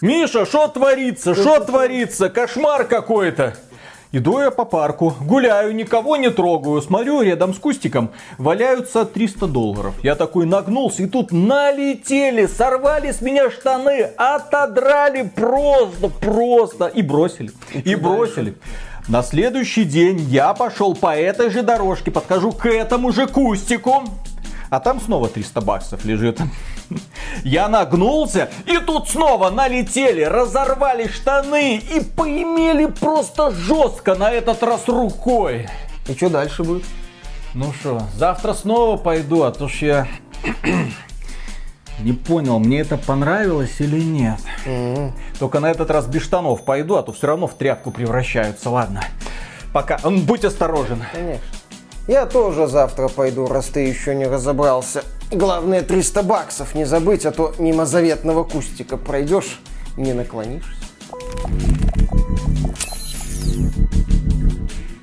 Миша, что творится? Что творится? Кошмар какой-то. Иду я по парку, гуляю, никого не трогаю, смотрю, рядом с кустиком валяются 300 долларов. Я такой нагнулся, и тут налетели, сорвали с меня штаны, отодрали просто, просто, и бросили, и, бросили. На следующий день я пошел по этой же дорожке, подхожу к этому же кустику, а там снова 300 баксов лежит. Я нагнулся, и тут снова налетели, разорвали штаны и поимели просто жестко, на этот раз рукой. И что дальше будет? Ну что, завтра снова пойду, а то ж я не понял, мне это понравилось или нет. Mm-hmm. Только на этот раз без штанов пойду, а то все равно в тряпку превращаются. Ладно, пока. Будь осторожен. Конечно. Я тоже завтра пойду, раз ты еще не разобрался. Главное 300 баксов не забыть, а то мимо заветного кустика пройдешь, не наклонишься.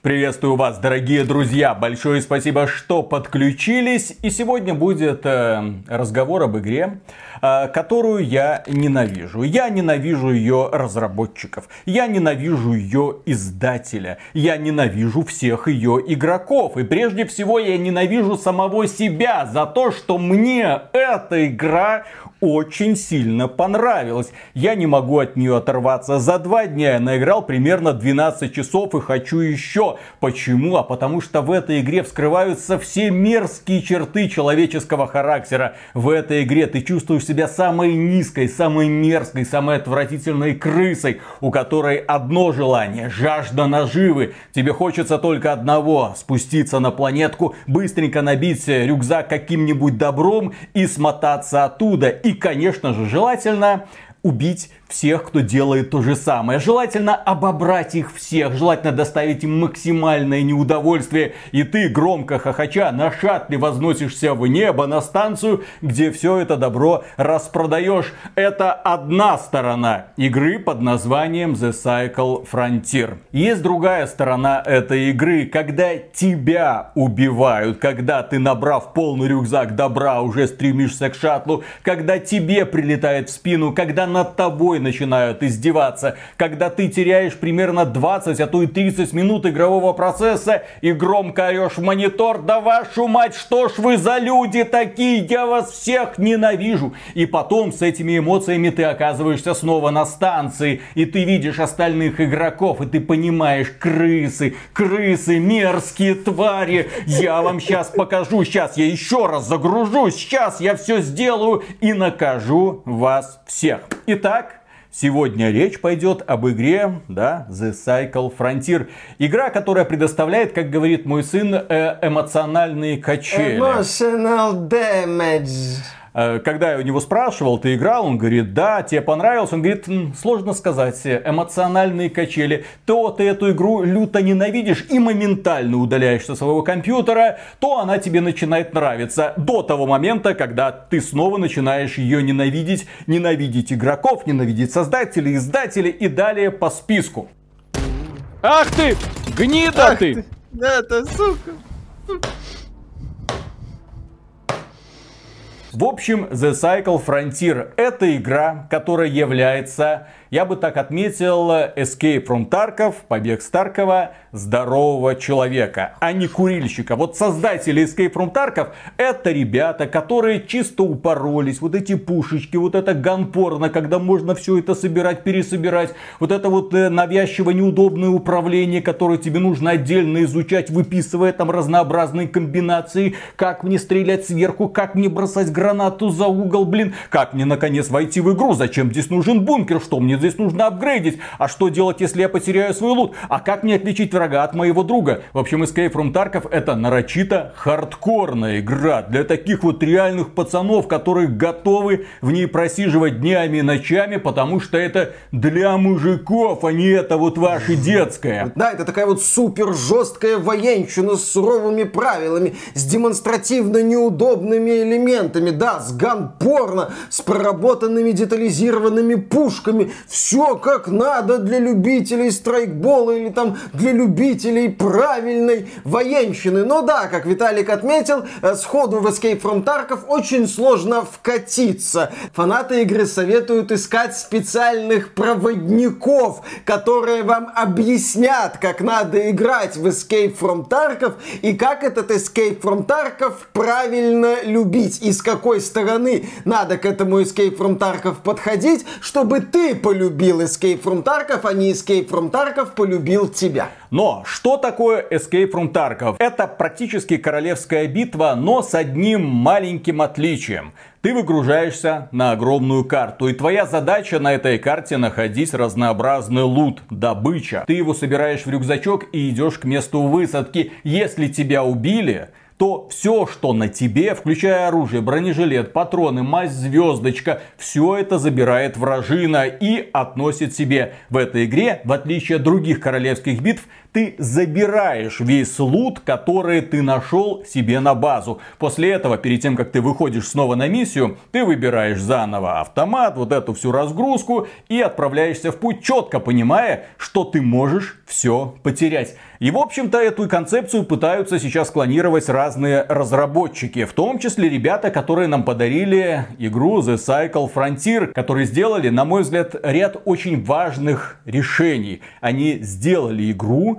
Приветствую вас, дорогие друзья! Большое спасибо, что подключились. И сегодня будет э, разговор об игре, э, которую я ненавижу. Я ненавижу ее разработчиков. Я ненавижу ее издателя. Я ненавижу всех ее игроков. И прежде всего я ненавижу самого себя за то, что мне эта игра очень сильно понравилась. Я не могу от нее оторваться. За два дня я наиграл примерно 12 часов и хочу еще. Почему? А потому что в этой игре вскрываются все мерзкие черты человеческого характера. В этой игре ты чувствуешь себя самой низкой, самой мерзкой, самой отвратительной крысой, у которой одно желание – жажда наживы. Тебе хочется только одного – спуститься на планетку, быстренько набить рюкзак каким-нибудь добром и смотаться оттуда и, конечно же, желательно убить всех, кто делает то же самое. Желательно обобрать их всех, желательно доставить им максимальное неудовольствие. И ты, громко хохоча, на шаттле возносишься в небо на станцию, где все это добро распродаешь. Это одна сторона игры под названием The Cycle Frontier. Есть другая сторона этой игры, когда тебя убивают, когда ты, набрав полный рюкзак добра, уже стремишься к шаттлу, когда тебе прилетает в спину, когда над тобой тобой начинают издеваться, когда ты теряешь примерно 20, а то и 30 минут игрового процесса и громко орешь в монитор, да вашу мать, что ж вы за люди такие, я вас всех ненавижу. И потом с этими эмоциями ты оказываешься снова на станции, и ты видишь остальных игроков, и ты понимаешь, крысы, крысы, мерзкие твари, я вам сейчас покажу, сейчас я еще раз загружусь, сейчас я все сделаю и накажу вас всех. Итак, Сегодня речь пойдет об игре, да, The Cycle Frontier. Игра, которая предоставляет, как говорит мой сын, э, эмоциональные качели. Emotional damage. Э, когда я у него спрашивал, ты играл, он говорит, да, тебе понравилось. Он говорит, сложно сказать, эмоциональные качели. То ты эту игру люто ненавидишь и моментально удаляешься со своего компьютера, то она тебе начинает нравиться. До того момента, когда ты снова начинаешь ее ненавидеть, ненавидеть игроков, ненавидеть создателей, издателей и далее по списку. Ах ты, гнида Ах ты! ты! Да, ты сука! В общем, The Cycle Frontier это игра, которая является я бы так отметил Escape from Tarkov, побег с Таркова, здорового человека, а не курильщика. Вот создатели Escape from Tarkov это ребята, которые чисто упоролись, вот эти пушечки, вот это ганпорно, когда можно все это собирать, пересобирать, вот это вот э, навязчиво неудобное управление, которое тебе нужно отдельно изучать, выписывая там разнообразные комбинации, как мне стрелять сверху, как мне бросать гранату за угол, блин, как мне наконец войти в игру, зачем здесь нужен бункер, что мне здесь нужно апгрейдить. А что делать, если я потеряю свой лут? А как мне отличить врага от моего друга? В общем, Escape from Tarkov это нарочито хардкорная игра для таких вот реальных пацанов, которые готовы в ней просиживать днями и ночами, потому что это для мужиков, а не это вот ваше детское. Да, это такая вот супер жесткая военщина с суровыми правилами, с демонстративно неудобными элементами, да, с ган-порно, с проработанными детализированными пушками. Все как надо для любителей страйкбола или там для любителей правильной военщины. Но да, как Виталик отметил, э, сходу в Escape from Tarkov очень сложно вкатиться. Фанаты игры советуют искать специальных проводников, которые вам объяснят, как надо играть в Escape from Tarkov и как этот Escape from Tarkov правильно любить и с какой стороны надо к этому Escape from Tarkov подходить, чтобы ты полюбил Escape from Tarkov, а не Escape from Tarkov полюбил тебя. Но что такое Escape from Tarkov? Это практически королевская битва, но с одним маленьким отличием. Ты выгружаешься на огромную карту, и твоя задача на этой карте находить разнообразный лут, добыча. Ты его собираешь в рюкзачок и идешь к месту высадки. Если тебя убили, то все, что на тебе, включая оружие, бронежилет, патроны, мазь, звездочка, все это забирает вражина и относит себе. В этой игре, в отличие от других королевских битв, ты забираешь весь лут, который ты нашел себе на базу. После этого, перед тем, как ты выходишь снова на миссию, ты выбираешь заново автомат, вот эту всю разгрузку и отправляешься в путь, четко понимая, что ты можешь все потерять. И, в общем-то, эту концепцию пытаются сейчас клонировать разные разработчики. В том числе ребята, которые нам подарили игру The Cycle Frontier, которые сделали, на мой взгляд, ряд очень важных решений. Они сделали игру,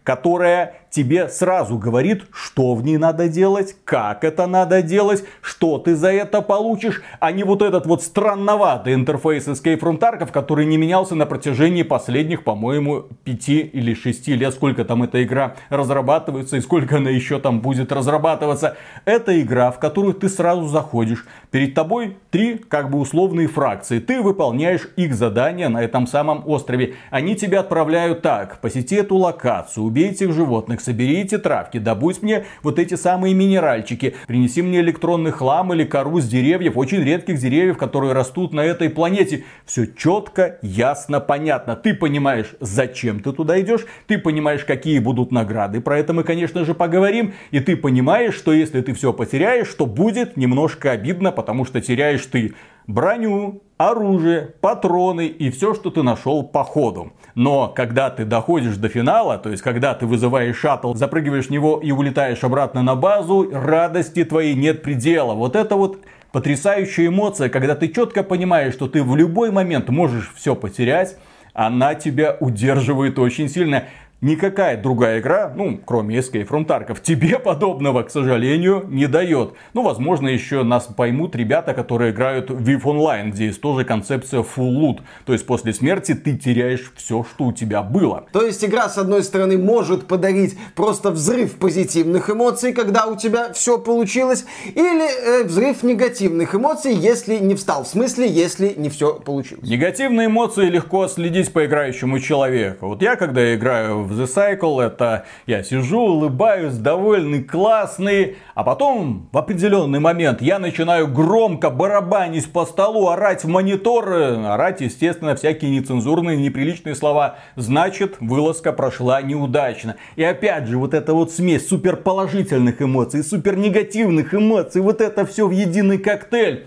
которая тебе сразу говорит, что в ней надо делать, как это надо делать, что ты за это получишь, а не вот этот вот странноватый интерфейс Escape from Tarkov, который не менялся на протяжении последних, по-моему, пяти или шести лет, сколько там эта игра разрабатывается и сколько она еще там будет разрабатываться. Это игра, в которую ты сразу заходишь. Перед тобой три как бы условные фракции. Ты выполняешь их задания на этом самом острове. Они тебя отправляют так, посети эту локацию, убей этих животных, соберите травки, добудь мне вот эти самые минеральчики, принеси мне электронный хлам или кору с деревьев, очень редких деревьев, которые растут на этой планете. Все четко, ясно, понятно. Ты понимаешь, зачем ты туда идешь, ты понимаешь, какие будут награды, про это мы, конечно же, поговорим, и ты понимаешь, что если ты все потеряешь, то будет немножко обидно, потому что теряешь ты броню, оружие, патроны и все, что ты нашел по ходу. Но когда ты доходишь до финала, то есть когда ты вызываешь шаттл, запрыгиваешь в него и улетаешь обратно на базу, радости твоей нет предела. Вот это вот потрясающая эмоция, когда ты четко понимаешь, что ты в любой момент можешь все потерять, она тебя удерживает очень сильно. Никакая другая игра, ну, кроме Escape from Tarkov, тебе подобного, к сожалению, не дает. Ну, возможно, еще нас поймут ребята, которые играют в WIF Online, где есть тоже концепция full loot. То есть, после смерти ты теряешь все, что у тебя было. То есть, игра, с одной стороны, может подарить просто взрыв позитивных эмоций, когда у тебя все получилось, или э, взрыв негативных эмоций, если не встал. В смысле, если не все получилось. Негативные эмоции легко следить по играющему человеку. Вот я, когда играю в в The Cycle. Это я сижу, улыбаюсь, довольный, классный. А потом в определенный момент я начинаю громко барабанить по столу, орать в монитор. Орать, естественно, всякие нецензурные, неприличные слова. Значит, вылазка прошла неудачно. И опять же, вот эта вот смесь суперположительных эмоций, супер негативных эмоций, вот это все в единый коктейль.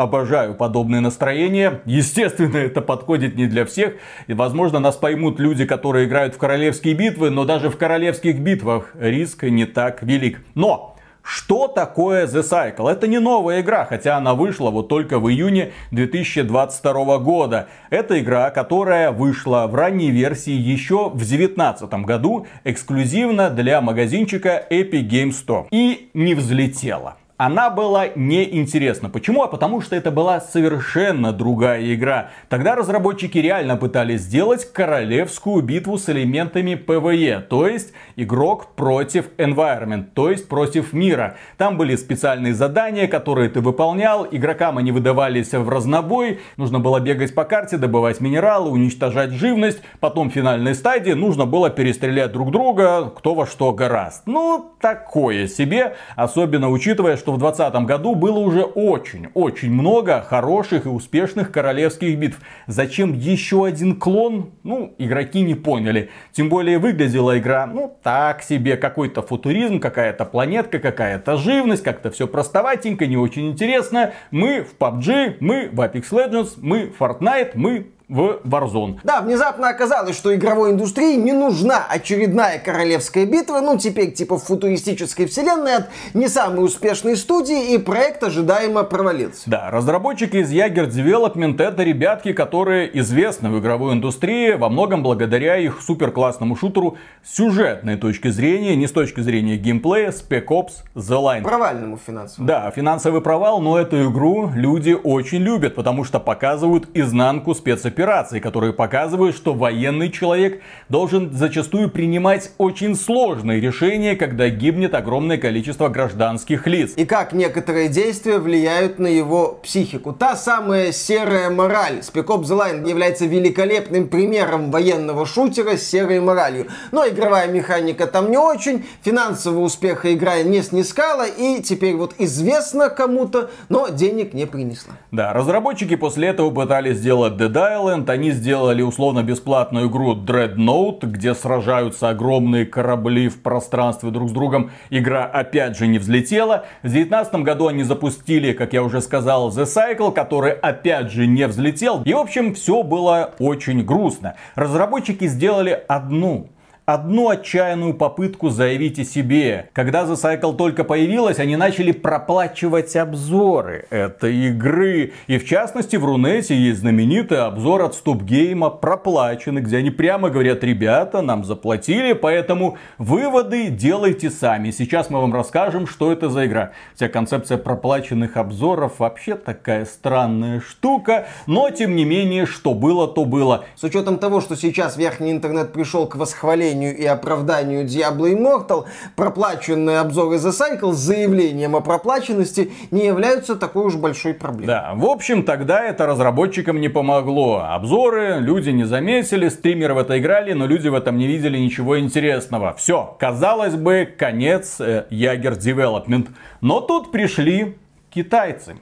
Обожаю подобное настроение. Естественно, это подходит не для всех. И, возможно, нас поймут люди, которые играют в королевские битвы, но даже в королевских битвах риск не так велик. Но что такое The Cycle? Это не новая игра, хотя она вышла вот только в июне 2022 года. Это игра, которая вышла в ранней версии еще в 2019 году эксклюзивно для магазинчика Epic Games Store. И не взлетела она была неинтересна. Почему? А потому что это была совершенно другая игра. Тогда разработчики реально пытались сделать королевскую битву с элементами PvE, то есть игрок против environment, то есть против мира. Там были специальные задания, которые ты выполнял, игрокам они выдавались в разнобой, нужно было бегать по карте, добывать минералы, уничтожать живность, потом в финальной стадии нужно было перестрелять друг друга, кто во что гораст. Ну, такое себе, особенно учитывая, что что в 2020 году было уже очень-очень много хороших и успешных королевских битв. Зачем еще один клон? Ну, игроки не поняли. Тем более выглядела игра, ну, так себе. Какой-то футуризм, какая-то планетка, какая-то живность, как-то все простоватенько, не очень интересно. Мы в PUBG, мы в Apex Legends, мы в Fortnite, мы в Warzone. Да, внезапно оказалось, что игровой индустрии не нужна очередная королевская битва, ну теперь типа в футуристической вселенной от не самой успешной студии, и проект ожидаемо провалился. Да, разработчики из Jaeger Development это ребятки, которые известны в игровой индустрии во многом благодаря их супер классному шутеру с сюжетной точки зрения, не с точки зрения геймплея, Spec Ops The Line. Провальному финансово. Да, финансовый провал, но эту игру люди очень любят, потому что показывают изнанку спецопераций операций, которые показывают, что военный человек должен зачастую принимать очень сложные решения, когда гибнет огромное количество гражданских лиц. И как некоторые действия влияют на его психику. Та самая серая мораль. The Line является великолепным примером военного шутера с серой моралью. Но игровая механика там не очень, финансового успеха игра не снискала, и теперь вот известно кому-то, но денег не принесла. Да, разработчики после этого пытались сделать Dead Island, Island они сделали условно-бесплатную игру Dreadnought, где сражаются огромные корабли в пространстве друг с другом. Игра опять же не взлетела. В 2019 году они запустили, как я уже сказал, The Cycle, который опять же не взлетел. И в общем все было очень грустно. Разработчики сделали одну одну отчаянную попытку заявить о себе. Когда The Cycle только появилась, они начали проплачивать обзоры этой игры. И в частности в Рунете есть знаменитый обзор от Стопгейма проплаченный, где они прямо говорят, ребята, нам заплатили, поэтому выводы делайте сами. Сейчас мы вам расскажем, что это за игра. Вся концепция проплаченных обзоров вообще такая странная штука, но тем не менее, что было, то было. С учетом того, что сейчас верхний интернет пришел к восхвалению восхвалению и оправданию Diablo Immortal, проплаченные обзоры The Cycle с заявлением о проплаченности не являются такой уж большой проблемой. Да, в общем, тогда это разработчикам не помогло. Обзоры люди не заметили, стримеры в это играли, но люди в этом не видели ничего интересного. Все, казалось бы, конец э, Jaeger Development. Но тут пришли китайцы.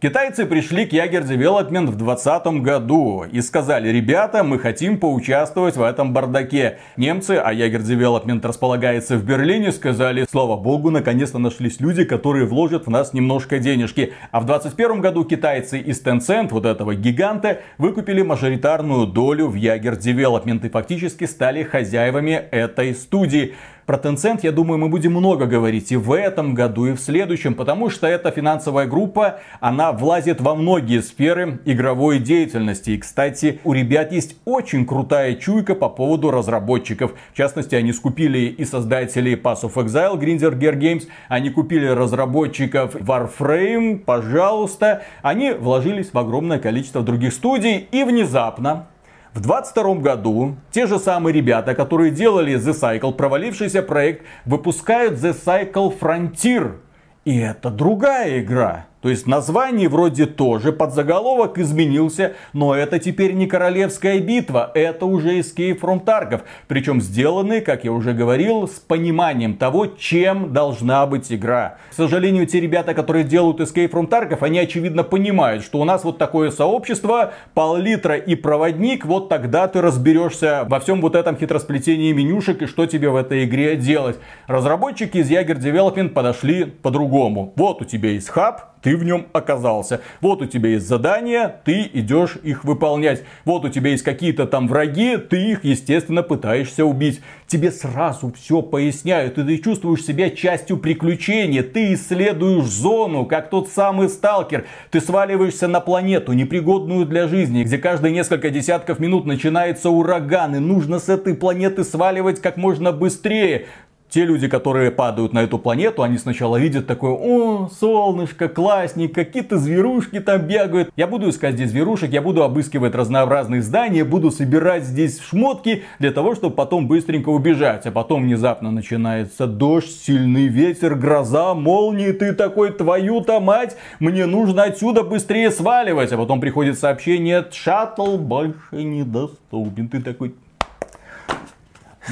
Китайцы пришли к Ягер Development в 2020 году и сказали, ребята, мы хотим поучаствовать в этом бардаке. Немцы, а Ягер Development располагается в Берлине, сказали, слава богу, наконец-то нашлись люди, которые вложат в нас немножко денежки. А в 2021 году китайцы из Tencent, вот этого гиганта, выкупили мажоритарную долю в Ягер Development и фактически стали хозяевами этой студии. Про Tencent, я думаю, мы будем много говорить и в этом году, и в следующем, потому что эта финансовая группа, она влазит во многие сферы игровой деятельности. И, кстати, у ребят есть очень крутая чуйка по поводу разработчиков. В частности, они скупили и создателей Pass of Exile, Grinder Gear Games, они купили разработчиков Warframe, пожалуйста. Они вложились в огромное количество других студий и внезапно в 22 году те же самые ребята, которые делали The Cycle, провалившийся проект, выпускают The Cycle Frontier. И это другая игра. То есть название вроде тоже, подзаголовок изменился, но это теперь не королевская битва, это уже Escape from Tarkov. Причем сделаны, как я уже говорил, с пониманием того, чем должна быть игра. К сожалению, те ребята, которые делают Escape from Tarkov, они очевидно понимают, что у нас вот такое сообщество, пол-литра и проводник, вот тогда ты разберешься во всем вот этом хитросплетении менюшек и что тебе в этой игре делать. Разработчики из Jaeger Development подошли по-другому. Вот у тебя есть хаб, ты в нем оказался. Вот у тебя есть задания, ты идешь их выполнять. Вот у тебя есть какие-то там враги, ты их, естественно, пытаешься убить. Тебе сразу все поясняют, и ты чувствуешь себя частью приключения. Ты исследуешь зону, как тот самый сталкер. Ты сваливаешься на планету, непригодную для жизни, где каждые несколько десятков минут начинается ураган, и нужно с этой планеты сваливать как можно быстрее те люди, которые падают на эту планету, они сначала видят такое, о, солнышко, классник, какие-то зверушки там бегают. Я буду искать здесь зверушек, я буду обыскивать разнообразные здания, буду собирать здесь шмотки для того, чтобы потом быстренько убежать. А потом внезапно начинается дождь, сильный ветер, гроза, молнии, ты такой, твою-то мать, мне нужно отсюда быстрее сваливать. А потом приходит сообщение, шаттл больше недоступен. Ты такой,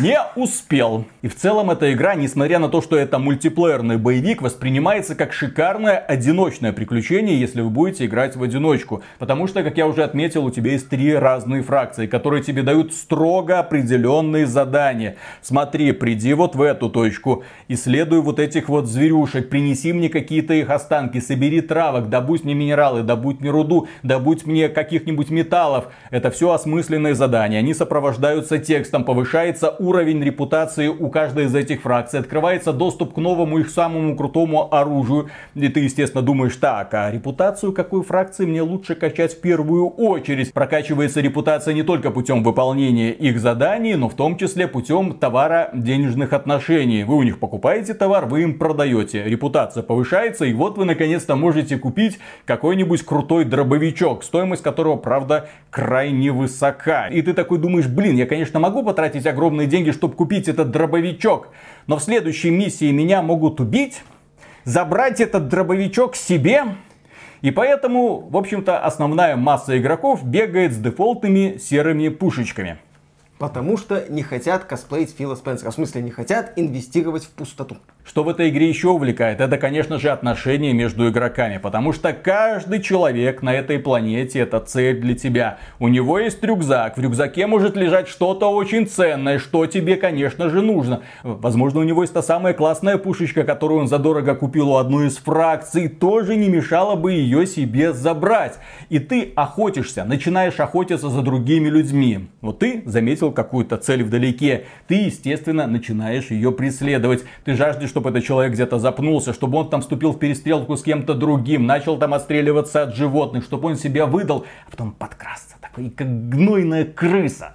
не успел. И в целом эта игра, несмотря на то, что это мультиплеерный боевик, воспринимается как шикарное одиночное приключение, если вы будете играть в одиночку. Потому что, как я уже отметил, у тебя есть три разные фракции, которые тебе дают строго определенные задания. Смотри, приди вот в эту точку, исследуй вот этих вот зверюшек, принеси мне какие-то их останки, собери травок, добудь мне минералы, добудь мне руду, добудь мне каких-нибудь металлов. Это все осмысленные задания. Они сопровождаются текстом, повышается уровень репутации у каждой из этих фракций, открывается доступ к новому их самому крутому оружию. И ты, естественно, думаешь, так, а репутацию какой фракции мне лучше качать в первую очередь? Прокачивается репутация не только путем выполнения их заданий, но в том числе путем товара денежных отношений. Вы у них покупаете товар, вы им продаете. Репутация повышается, и вот вы наконец-то можете купить какой-нибудь крутой дробовичок, стоимость которого, правда, крайне высока. И ты такой думаешь, блин, я, конечно, могу потратить огромные деньги, чтобы купить этот дробовичок, но в следующей миссии меня могут убить, забрать этот дробовичок себе, и поэтому, в общем-то, основная масса игроков бегает с дефолтными серыми пушечками. Потому что не хотят косплеить Фила Спенсера. В смысле, не хотят инвестировать в пустоту. Что в этой игре еще увлекает, это, конечно же, отношения между игроками. Потому что каждый человек на этой планете это цель для тебя. У него есть рюкзак. В рюкзаке может лежать что-то очень ценное, что тебе, конечно же, нужно. Возможно, у него есть та самая классная пушечка, которую он задорого купил у одной из фракций. Тоже не мешало бы ее себе забрать. И ты охотишься, начинаешь охотиться за другими людьми. Вот ты заметил какую-то цель вдалеке, ты, естественно, начинаешь ее преследовать. Ты жаждешь, чтобы этот человек где-то запнулся, чтобы он там вступил в перестрелку с кем-то другим, начал там отстреливаться от животных, чтобы он себя выдал, а потом подкрасться такой, как гнойная крыса.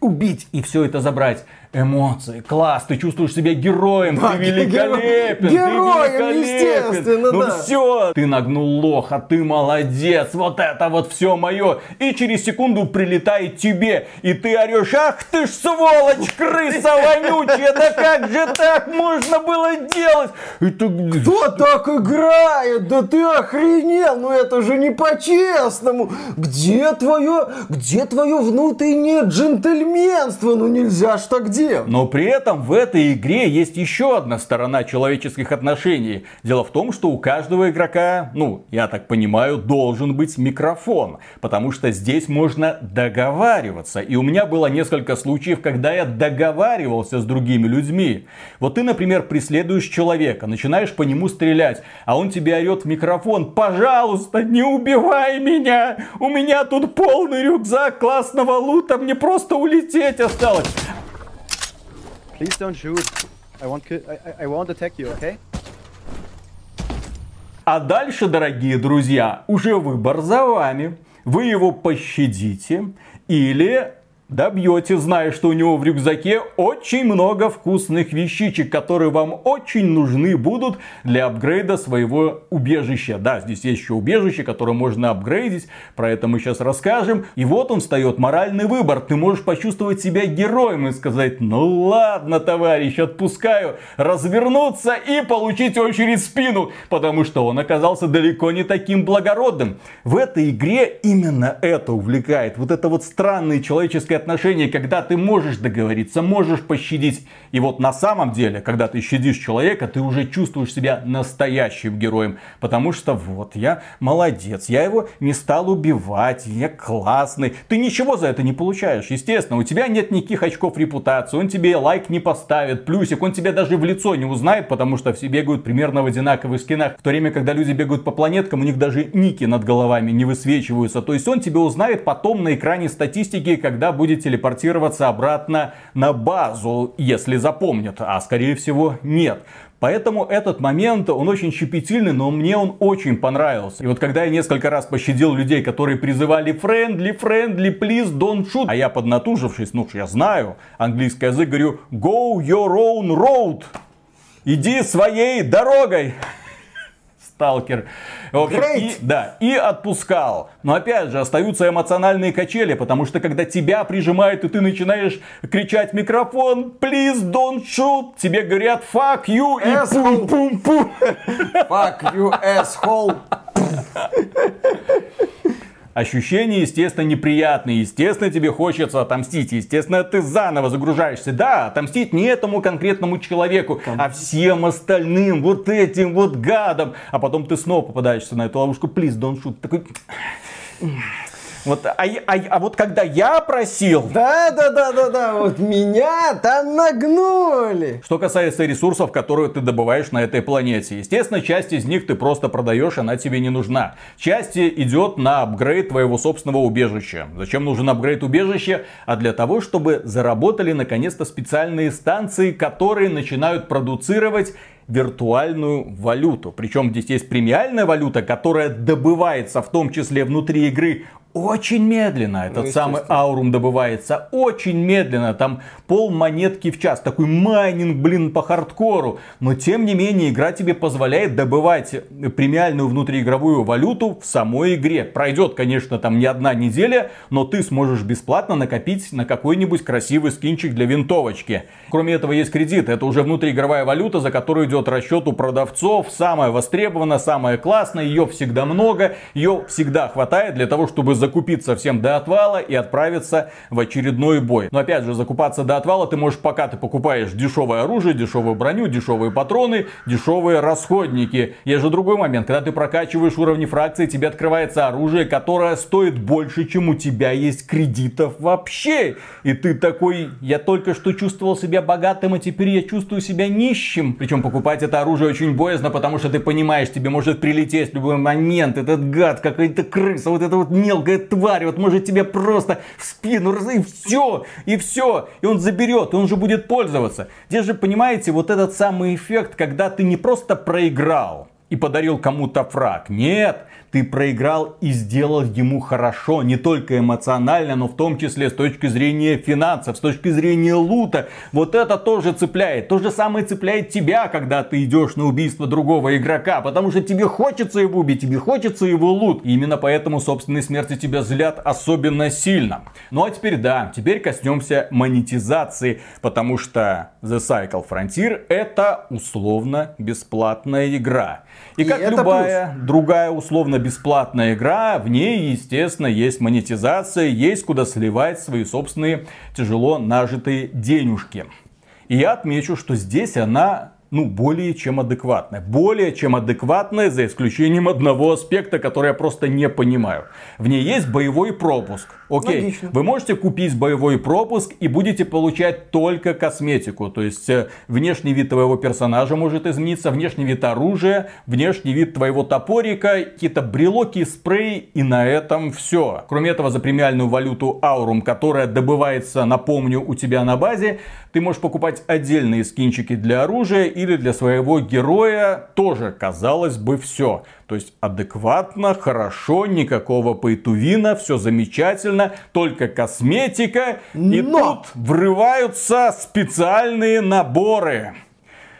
Убить и все это забрать эмоции, класс, ты чувствуешь себя героем, да, ты великолепен, героем, ты великолепен. естественно, ну да. все, ты нагнул лоха, ты молодец, вот это вот все мое. И через секунду прилетает тебе, и ты орешь, ах ты ж сволочь, крыса вонючая, да как же так можно было делать? Это... Кто так играет? Да ты охренел, ну это же не по-честному. Где твое, где твое внутреннее джентльменство? Ну нельзя ж так делать где? Но при этом в этой игре есть еще одна сторона человеческих отношений. Дело в том, что у каждого игрока, ну, я так понимаю, должен быть микрофон. Потому что здесь можно договариваться. И у меня было несколько случаев, когда я договаривался с другими людьми. Вот ты, например, преследуешь человека, начинаешь по нему стрелять, а он тебе орет в микрофон, пожалуйста, не убивай меня, у меня тут полный рюкзак классного лута, мне просто улететь осталось. Please don't shoot. I won't, I, I won't attack you, okay? А дальше, дорогие друзья, уже выбор за вами. Вы его пощадите или добьете, зная, что у него в рюкзаке очень много вкусных вещичек, которые вам очень нужны будут для апгрейда своего убежища. Да, здесь есть еще убежище, которое можно апгрейдить, про это мы сейчас расскажем. И вот он встает, моральный выбор. Ты можешь почувствовать себя героем и сказать, ну ладно, товарищ, отпускаю, развернуться и получить очередь в спину, потому что он оказался далеко не таким благородным. В этой игре именно это увлекает, вот это вот странное человеческое отношения, когда ты можешь договориться, можешь пощадить. И вот на самом деле, когда ты щадишь человека, ты уже чувствуешь себя настоящим героем. Потому что вот я молодец, я его не стал убивать, я классный. Ты ничего за это не получаешь, естественно. У тебя нет никаких очков репутации, он тебе лайк не поставит, плюсик, он тебя даже в лицо не узнает, потому что все бегают примерно в одинаковых скинах. В то время, когда люди бегают по планеткам, у них даже ники над головами не высвечиваются. То есть он тебя узнает потом на экране статистики, когда будет будет телепортироваться обратно на базу, если запомнит, а скорее всего нет. Поэтому этот момент, он очень щепетильный, но мне он очень понравился. И вот когда я несколько раз пощадил людей, которые призывали friendly, friendly, please don't shoot, а я поднатужившись, ну я знаю английский язык, говорю go your own road. Иди своей дорогой сталкер. Общем, и, да, и отпускал. Но опять же, остаются эмоциональные качели, потому что когда тебя прижимают, и ты начинаешь кричать микрофон, please don't shoot, тебе говорят fuck you и пум-пум-пум. Fuck you, asshole. Ощущения, естественно, неприятные. Естественно, тебе хочется отомстить. Естественно, ты заново загружаешься. Да, отомстить не этому конкретному человеку, а всем остальным, вот этим вот гадам. А потом ты снова попадаешься на эту ловушку. Please don't shoot. Такой... Вот, а, а, а вот когда я просил... Да, да, да, да, да, вот меня там нагнули. Что касается ресурсов, которые ты добываешь на этой планете. Естественно, часть из них ты просто продаешь, она тебе не нужна. Часть идет на апгрейд твоего собственного убежища. Зачем нужен апгрейд убежища? А для того, чтобы заработали наконец-то специальные станции, которые начинают продуцировать виртуальную валюту. Причем здесь есть премиальная валюта, которая добывается в том числе внутри игры очень медленно этот ну, самый аурум добывается. Очень медленно. Там пол монетки в час. Такой майнинг, блин, по хардкору. Но тем не менее, игра тебе позволяет добывать премиальную внутриигровую валюту в самой игре. Пройдет, конечно, там не одна неделя, но ты сможешь бесплатно накопить на какой-нибудь красивый скинчик для винтовочки. Кроме этого, есть кредит. Это уже внутриигровая валюта, за которую идет расчет у продавцов. Самая востребованная, самая классная. Ее всегда много. Ее всегда хватает для того, чтобы закупиться всем до отвала и отправиться в очередной бой. Но опять же, закупаться до отвала ты можешь, пока ты покупаешь дешевое оружие, дешевую броню, дешевые патроны, дешевые расходники. Есть же другой момент, когда ты прокачиваешь уровни фракции, тебе открывается оружие, которое стоит больше, чем у тебя есть кредитов вообще. И ты такой, я только что чувствовал себя богатым, а теперь я чувствую себя нищим. Причем покупать это оружие очень боязно, потому что ты понимаешь, тебе может прилететь в любой момент этот гад, какая-то крыса, вот это вот мелкая мелкая тварь, вот может тебе просто в спину, и все, и все, и он заберет, и он же будет пользоваться. Здесь же, понимаете, вот этот самый эффект, когда ты не просто проиграл, и подарил кому-то фраг. Нет, ты проиграл и сделал ему хорошо, не только эмоционально, но в том числе с точки зрения финансов, с точки зрения лута. Вот это тоже цепляет. То же самое цепляет тебя, когда ты идешь на убийство другого игрока, потому что тебе хочется его убить, тебе хочется его лут. И именно поэтому собственные смерти тебя злят особенно сильно. Ну а теперь да, теперь коснемся монетизации, потому что The Cycle Frontier это условно бесплатная игра. И, и как любая плюс. другая условно-бесплатная игра, в ней, естественно, есть монетизация, есть куда сливать свои собственные тяжело нажитые денежки. И я отмечу, что здесь она ну, более чем адекватная. Более чем адекватная, за исключением одного аспекта, который я просто не понимаю. В ней есть боевой пропуск. Окей, Логично. вы можете купить боевой пропуск и будете получать только косметику. То есть, э, внешний вид твоего персонажа может измениться, внешний вид оружия, внешний вид твоего топорика, какие-то брелоки, спрей и на этом все. Кроме этого, за премиальную валюту Аурум, которая добывается, напомню, у тебя на базе, ты можешь покупать отдельные скинчики для оружия или для своего героя. Тоже, казалось бы, все. То есть адекватно, хорошо, никакого пейтувина, все замечательно, только косметика. Но... И тут врываются специальные наборы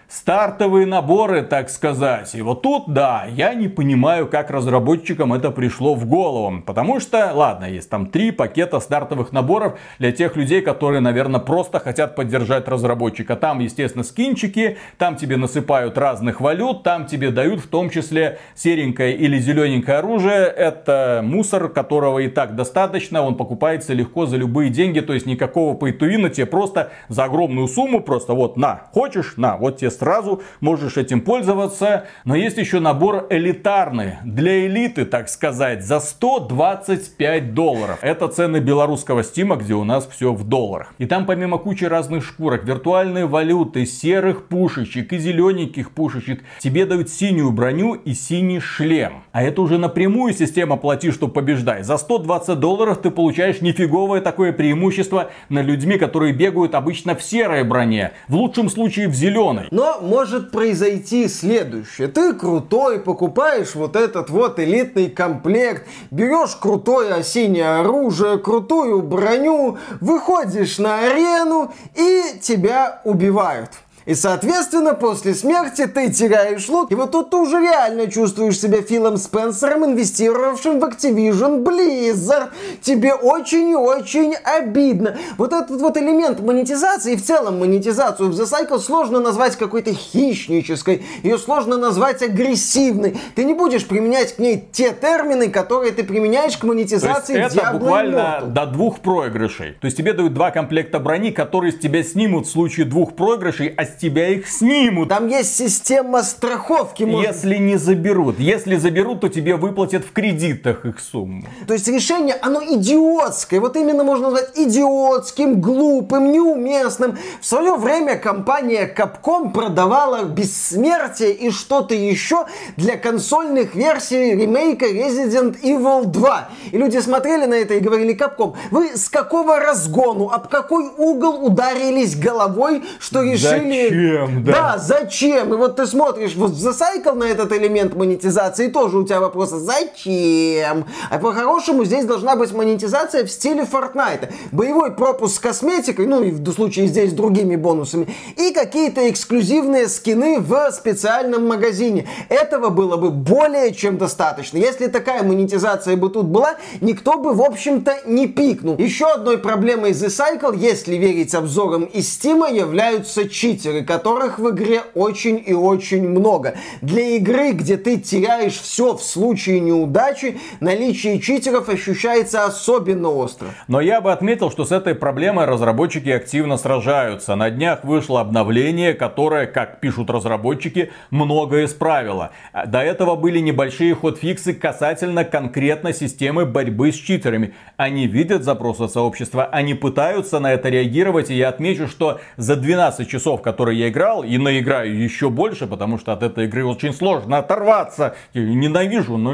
стартовые наборы, так сказать. И вот тут, да, я не понимаю, как разработчикам это пришло в голову. Потому что, ладно, есть там три пакета стартовых наборов для тех людей, которые, наверное, просто хотят поддержать разработчика. Там, естественно, скинчики, там тебе насыпают разных валют, там тебе дают в том числе серенькое или зелененькое оружие. Это мусор, которого и так достаточно, он покупается легко за любые деньги, то есть никакого пейтуина тебе просто за огромную сумму, просто вот на, хочешь, на, вот тебе сразу, можешь этим пользоваться. Но есть еще набор элитарный, для элиты, так сказать, за 125 долларов. Это цены белорусского стима, где у нас все в долларах. И там помимо кучи разных шкурок, виртуальной валюты, серых пушечек и зелененьких пушечек, тебе дают синюю броню и синий шлем. А это уже напрямую система плати, что побеждай. За 120 долларов ты получаешь нифиговое такое преимущество над людьми, которые бегают обычно в серой броне. В лучшем случае в зеленой. Может произойти следующее. Ты крутой, покупаешь вот этот вот элитный комплект, берешь крутое осеннее оружие, крутую броню, выходишь на арену и тебя убивают. И, соответственно, после смерти ты теряешь лут. И вот тут ты уже реально чувствуешь себя Филом Спенсером, инвестировавшим в Activision Blizzard. Тебе очень и очень обидно. Вот этот вот элемент монетизации, и в целом монетизацию в The Cycle сложно назвать какой-то хищнической. Ее сложно назвать агрессивной. Ты не будешь применять к ней те термины, которые ты применяешь к монетизации То есть это буквально до двух проигрышей. То есть тебе дают два комплекта брони, которые с тебя снимут в случае двух проигрышей, а с тебя их снимут. Там есть система страховки. может Если не заберут. Если заберут, то тебе выплатят в кредитах их сумму. То есть решение, оно идиотское. Вот именно можно назвать идиотским, глупым, неуместным. В свое время компания Capcom продавала бессмертие и что-то еще для консольных версий ремейка Resident Evil 2. И люди смотрели на это и говорили, Capcom, вы с какого разгону, об какой угол ударились головой, что решили... Зачем, да? Да, зачем? И вот ты смотришь вот Cycle на этот элемент монетизации, тоже у тебя вопросы, зачем? А по-хорошему здесь должна быть монетизация в стиле Fortnite. Боевой пропуск с косметикой, ну и в случае здесь с другими бонусами, и какие-то эксклюзивные скины в специальном магазине. Этого было бы более чем достаточно. Если такая монетизация бы тут была, никто бы, в общем-то, не пикнул. Еще одной проблемой The Cycle, если верить обзорам из Steam, являются читеры, которых в игре очень и очень много. Для игры, где ты теряешь все в случае неудачи, наличие читеров ощущается особенно остро. Но я бы отметил, что с этой проблемой разработчики активно сражаются. На днях вышло обновление, которое, как пишут разработчики, многое исправило. До этого были небольшие ходфиксы касательно конкретно системы борьбы с читерами. Они видят запросы сообщества, они пытаются на это реагировать, и я отмечу, что за 12 часов, которые я играл, и наиграю еще больше, потому что от этой игры очень сложно оторваться. Я ненавижу, но,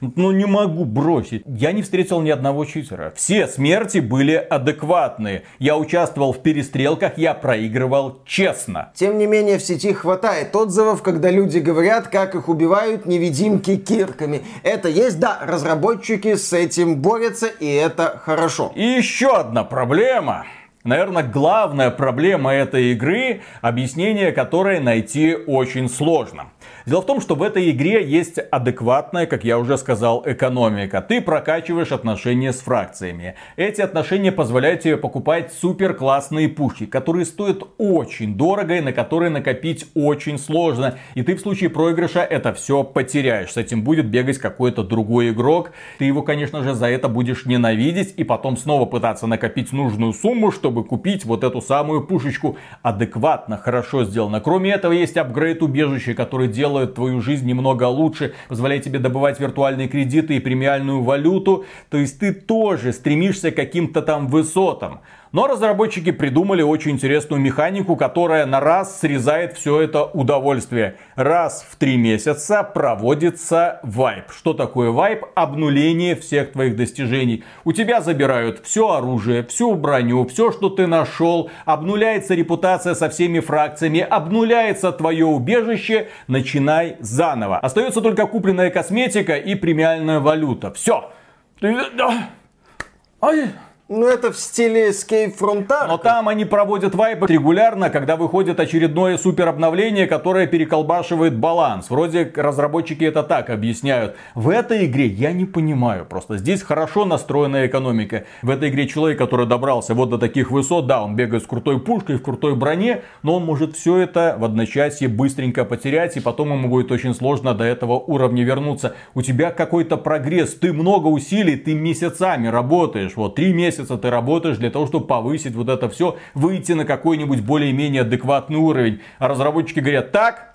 но не могу бросить. Я не встретил ни одного читера. Все смерти были адекватные. Я участвовал в перестрелках, я проигрывал честно. Тем не менее, в сети хватает отзывов, когда люди говорят, как их убивают невидимки кирками. Это есть, да, разработчики с этим борются, и это хорошо. И еще одна проблема. Наверное, главная проблема этой игры, объяснение которой найти очень сложно. Дело в том, что в этой игре есть адекватная, как я уже сказал, экономика. Ты прокачиваешь отношения с фракциями. Эти отношения позволяют тебе покупать супер классные пушки, которые стоят очень дорого и на которые накопить очень сложно. И ты в случае проигрыша это все потеряешь. С этим будет бегать какой-то другой игрок. Ты его, конечно же, за это будешь ненавидеть и потом снова пытаться накопить нужную сумму, чтобы купить вот эту самую пушечку. Адекватно, хорошо сделано. Кроме этого, есть апгрейд убежища, который делает твою жизнь немного лучше, позволяет тебе добывать виртуальные кредиты и премиальную валюту. То есть ты тоже стремишься к каким-то там высотам. Но разработчики придумали очень интересную механику, которая на раз срезает все это удовольствие. Раз в три месяца проводится вайп. Что такое вайп? Обнуление всех твоих достижений. У тебя забирают все оружие, всю броню, все, что ты нашел. Обнуляется репутация со всеми фракциями. Обнуляется твое убежище. Начинай заново. Остается только купленная косметика и премиальная валюта. Все. Ай. Ну, это в стиле Escape from Tarkov. Но там они проводят вайпы регулярно, когда выходит очередное супер обновление, которое переколбашивает баланс. Вроде разработчики это так объясняют. В этой игре я не понимаю просто. Здесь хорошо настроенная экономика. В этой игре человек, который добрался вот до таких высот, да, он бегает с крутой пушкой, в крутой броне, но он может все это в одночасье быстренько потерять, и потом ему будет очень сложно до этого уровня вернуться. У тебя какой-то прогресс, ты много усилий, ты месяцами работаешь, вот три месяца месяца ты работаешь для того, чтобы повысить вот это все, выйти на какой-нибудь более-менее адекватный уровень. А разработчики говорят, так,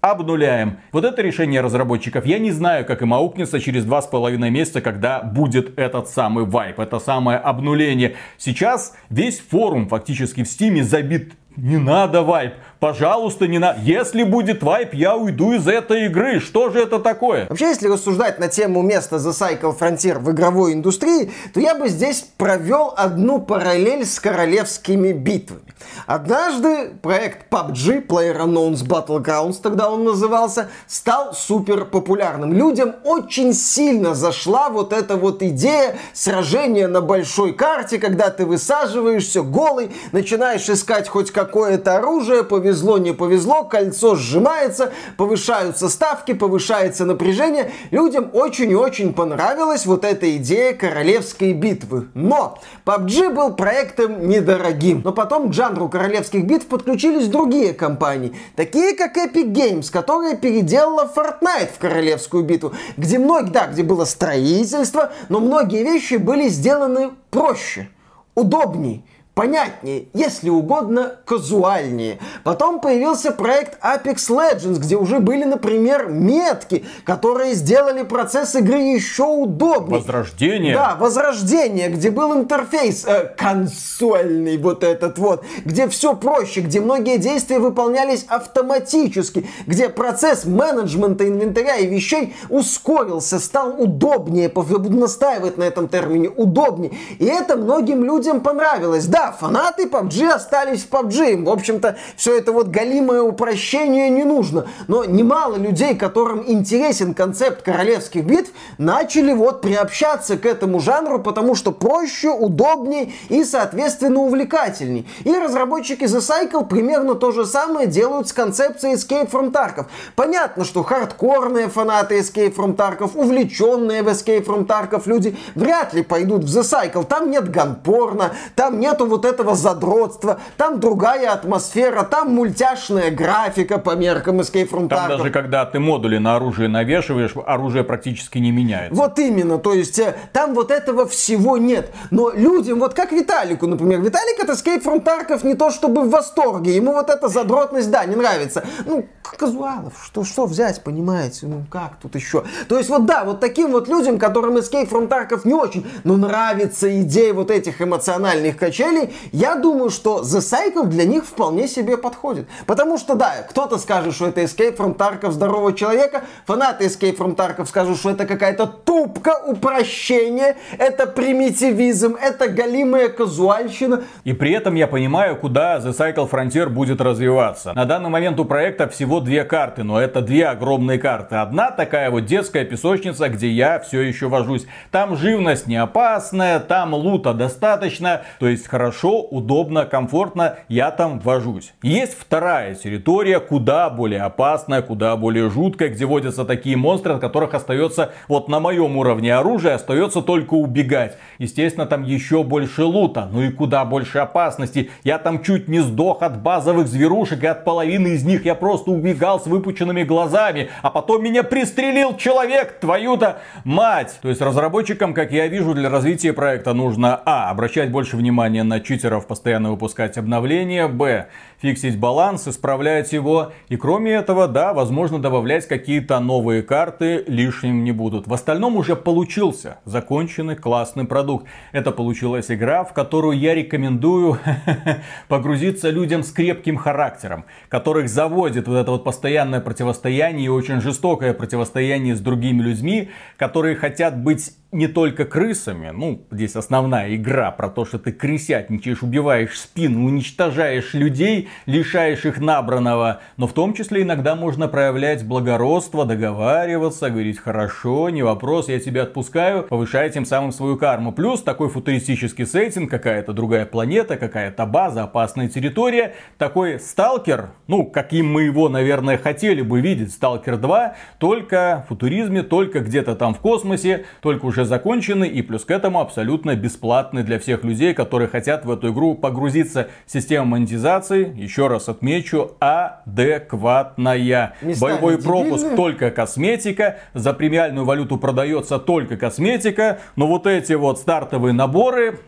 обнуляем. Вот это решение разработчиков. Я не знаю, как им аукнется через два с половиной месяца, когда будет этот самый вайп, это самое обнуление. Сейчас весь форум фактически в Steam забит не надо вайп. Пожалуйста, не надо. Если будет вайп, я уйду из этой игры. Что же это такое? Вообще, если рассуждать на тему места The Cycle Frontier в игровой индустрии, то я бы здесь провел одну параллель с королевскими битвами. Однажды проект PUBG, PlayerUnknown's Battlegrounds, тогда он назывался, стал супер популярным. Людям очень сильно зашла вот эта вот идея сражения на большой карте, когда ты высаживаешься голый, начинаешь искать хоть какое-то оружие, повезло, не повезло, кольцо сжимается, повышаются ставки, повышается напряжение. Людям очень и очень понравилась вот эта идея королевской битвы. Но PUBG был проектом недорогим. Но потом к жанру королевских битв подключились другие компании, такие как Epic Games, которая переделала Fortnite в королевскую битву, где многие, да, где было строительство, но многие вещи были сделаны проще, удобней понятнее, если угодно, казуальнее. Потом появился проект Apex Legends, где уже были, например, метки, которые сделали процесс игры еще удобнее. Возрождение. Да, возрождение, где был интерфейс э, консольный вот этот вот, где все проще, где многие действия выполнялись автоматически, где процесс менеджмента инвентаря и вещей ускорился, стал удобнее, буду настаивать на этом термине, удобнее. И это многим людям понравилось. Да, фанаты PUBG остались в PUBG. Им, в общем-то, все это вот галимое упрощение не нужно. Но немало людей, которым интересен концепт королевских битв, начали вот приобщаться к этому жанру, потому что проще, удобнее и, соответственно, увлекательней. И разработчики The Cycle примерно то же самое делают с концепцией Escape from Tarkov. Понятно, что хардкорные фанаты Escape from Tarkov, увлеченные в Escape from Tarkov люди вряд ли пойдут в The Cycle. Там нет ганпорна, там нету вот этого задротства, там другая атмосфера, там мультяшная графика по меркам Escape from Tarkov. Там даже когда ты модули на оружие навешиваешь, оружие практически не меняется. Вот именно, то есть э, там вот этого всего нет. Но людям, вот как Виталику, например, Виталик от Escape from Tarkov не то чтобы в восторге, ему вот эта задротность, да, не нравится. Ну, казуалов, что, что взять, понимаете, ну как тут еще? То есть вот да, вот таким вот людям, которым Escape from Tarkov не очень, но нравится идея вот этих эмоциональных качелей, я думаю, что The Cycle для них вполне себе подходит. Потому что, да, кто-то скажет, что это Escape from Tarkov здорового человека, фанаты Escape from Tarkov скажут, что это какая-то тупка, упрощение, это примитивизм, это галимая казуальщина. И при этом я понимаю, куда The Cycle Frontier будет развиваться. На данный момент у проекта всего две карты, но это две огромные карты. Одна такая вот детская песочница, где я все еще вожусь. Там живность не опасная, там лута достаточно, то есть хорошо хорошо, удобно, комфортно, я там вожусь. Есть вторая территория, куда более опасная, куда более жуткая, где водятся такие монстры, от которых остается, вот на моем уровне оружия, остается только убегать. Естественно, там еще больше лута, ну и куда больше опасности. Я там чуть не сдох от базовых зверушек, и от половины из них я просто убегал с выпученными глазами, а потом меня пристрелил человек, твою-то мать. То есть разработчикам, как я вижу, для развития проекта нужно, а, обращать больше внимания на читеров постоянно выпускать обновления, б, фиксить баланс, исправлять его. И кроме этого, да, возможно добавлять какие-то новые карты лишним не будут. В остальном уже получился законченный классный продукт. Это получилась игра, в которую я рекомендую погрузиться людям с крепким характером, которых заводит вот это вот постоянное противостояние и очень жестокое противостояние с другими людьми, которые хотят быть не только крысами, ну, здесь основная игра про то, что ты крысятничаешь, убиваешь спину, уничтожаешь людей, лишаешь их набранного, но в том числе иногда можно проявлять благородство, договариваться, говорить хорошо, не вопрос, я тебя отпускаю, повышая тем самым свою карму. Плюс такой футуристический сеттинг, какая-то другая планета, какая-то база, опасная территория, такой сталкер, ну, каким мы его, наверное, хотели бы видеть, сталкер 2, только в футуризме, только где-то там в космосе, только уже уже закончены и плюс к этому абсолютно бесплатный для всех людей, которые хотят в эту игру погрузиться. Система монетизации, еще раз отмечу, адекватная. Местами Боевой пропуск только косметика, за премиальную валюту продается только косметика, но вот эти вот стартовые наборы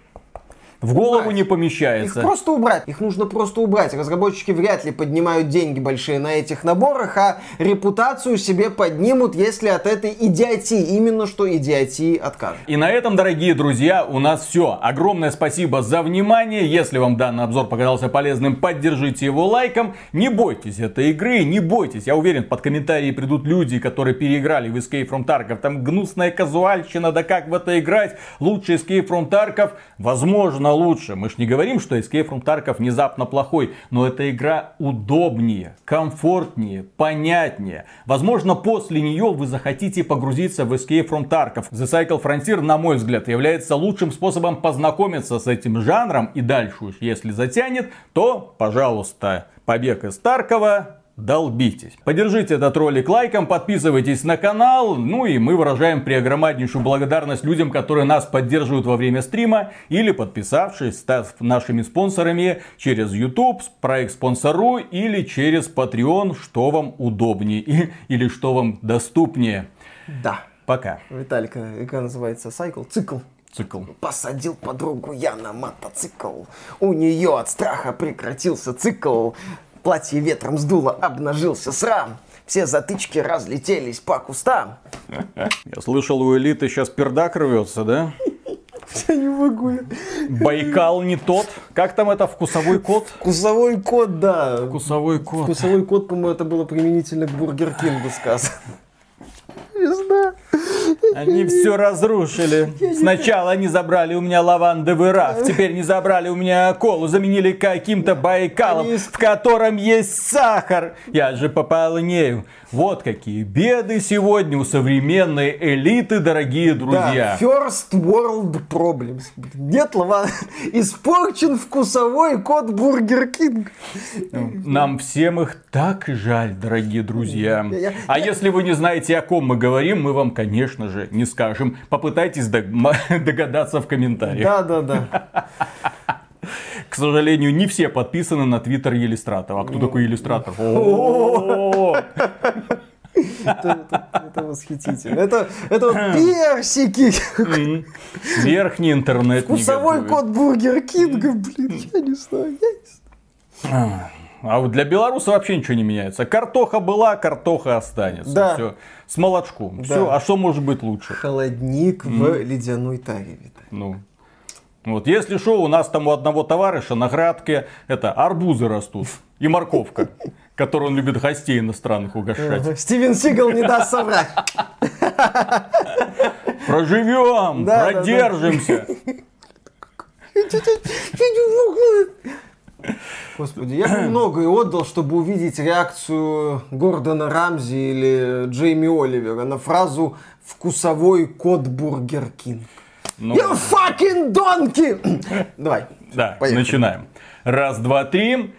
в голову убрать. не помещается. Их просто убрать. Их нужно просто убрать. Разработчики вряд ли поднимают деньги большие на этих наборах, а репутацию себе поднимут, если от этой идиотии, именно что идиотии откажут. И на этом, дорогие друзья, у нас все. Огромное спасибо за внимание. Если вам данный обзор показался полезным, поддержите его лайком. Не бойтесь этой игры, не бойтесь. Я уверен, под комментарии придут люди, которые переиграли в Escape from Tarkov. Там гнусная казуальщина, да как в это играть? Лучший Escape from Tarkov, возможно, лучше. Мы ж не говорим, что Escape from Tarkov внезапно плохой, но эта игра удобнее, комфортнее, понятнее. Возможно, после нее вы захотите погрузиться в Escape from Tarkov. The Cycle Frontier, на мой взгляд, является лучшим способом познакомиться с этим жанром. И дальше уж, если затянет, то, пожалуйста, побег из Таркова долбитесь. Поддержите этот ролик лайком, подписывайтесь на канал, ну и мы выражаем преогромаднейшую благодарность людям, которые нас поддерживают во время стрима или подписавшись, став нашими спонсорами через YouTube, проект спонсору или через Patreon, что вам удобнее или что вам доступнее. Да. Пока. Виталика, игра называется Cycle, цикл. Цикл. Посадил подругу я на мотоцикл. У нее от страха прекратился цикл. Платье ветром сдуло, обнажился срам. Все затычки разлетелись по кустам. Я слышал, у элиты сейчас пердак рвется, да? Я не могу. Байкал не тот. Как там это, вкусовой код? Вкусовой код, да. Вкусовой код. Вкусовой код, по-моему, это было применительно к Burger King у сказано. Знаю. Они все разрушили. Сначала они забрали у меня лавандовый раф, теперь они забрали у меня колу, заменили каким-то байкалом, Они- в котором есть сахар. Я же пополнею. Вот какие беды сегодня у современной элиты, дорогие друзья. Да, first world problems. Нет лава. Испорчен вкусовой код Burger King. Нам всем их так жаль, дорогие друзья. А если вы не знаете, о ком мы говорим, мы вам, конечно же, не скажем. Попытайтесь дог- догадаться в комментариях. Да, да, да. К сожалению, не все подписаны на Twitter Елистратова. А кто такой Елистратов? О, Это, это- это восхитительно. Это, это вот персики. Верхний интернет. Вкусовой код Burger King а, блин, я не знаю. я не знаю. А вот для белоруса вообще ничего не меняется. Картоха была, картоха останется. Да. Все. С молочком. Да. Все. А что может быть лучше? Холодник в ледяной таре, Виталий. Ну. Вот, если что, у нас там у одного товарища на градке это арбузы растут и морковка, которую он любит гостей иностранных угощать. Стивен Сигал не даст соврать. Проживем, Да, да, да. Господи, я бы многое отдал, чтобы увидеть реакцию Гордона Рамзи или Джейми Оливера на фразу «вкусовой код Burger King». Ну, You fucking donkey! Давай. да, поехали. начинаем. Раз, два, три.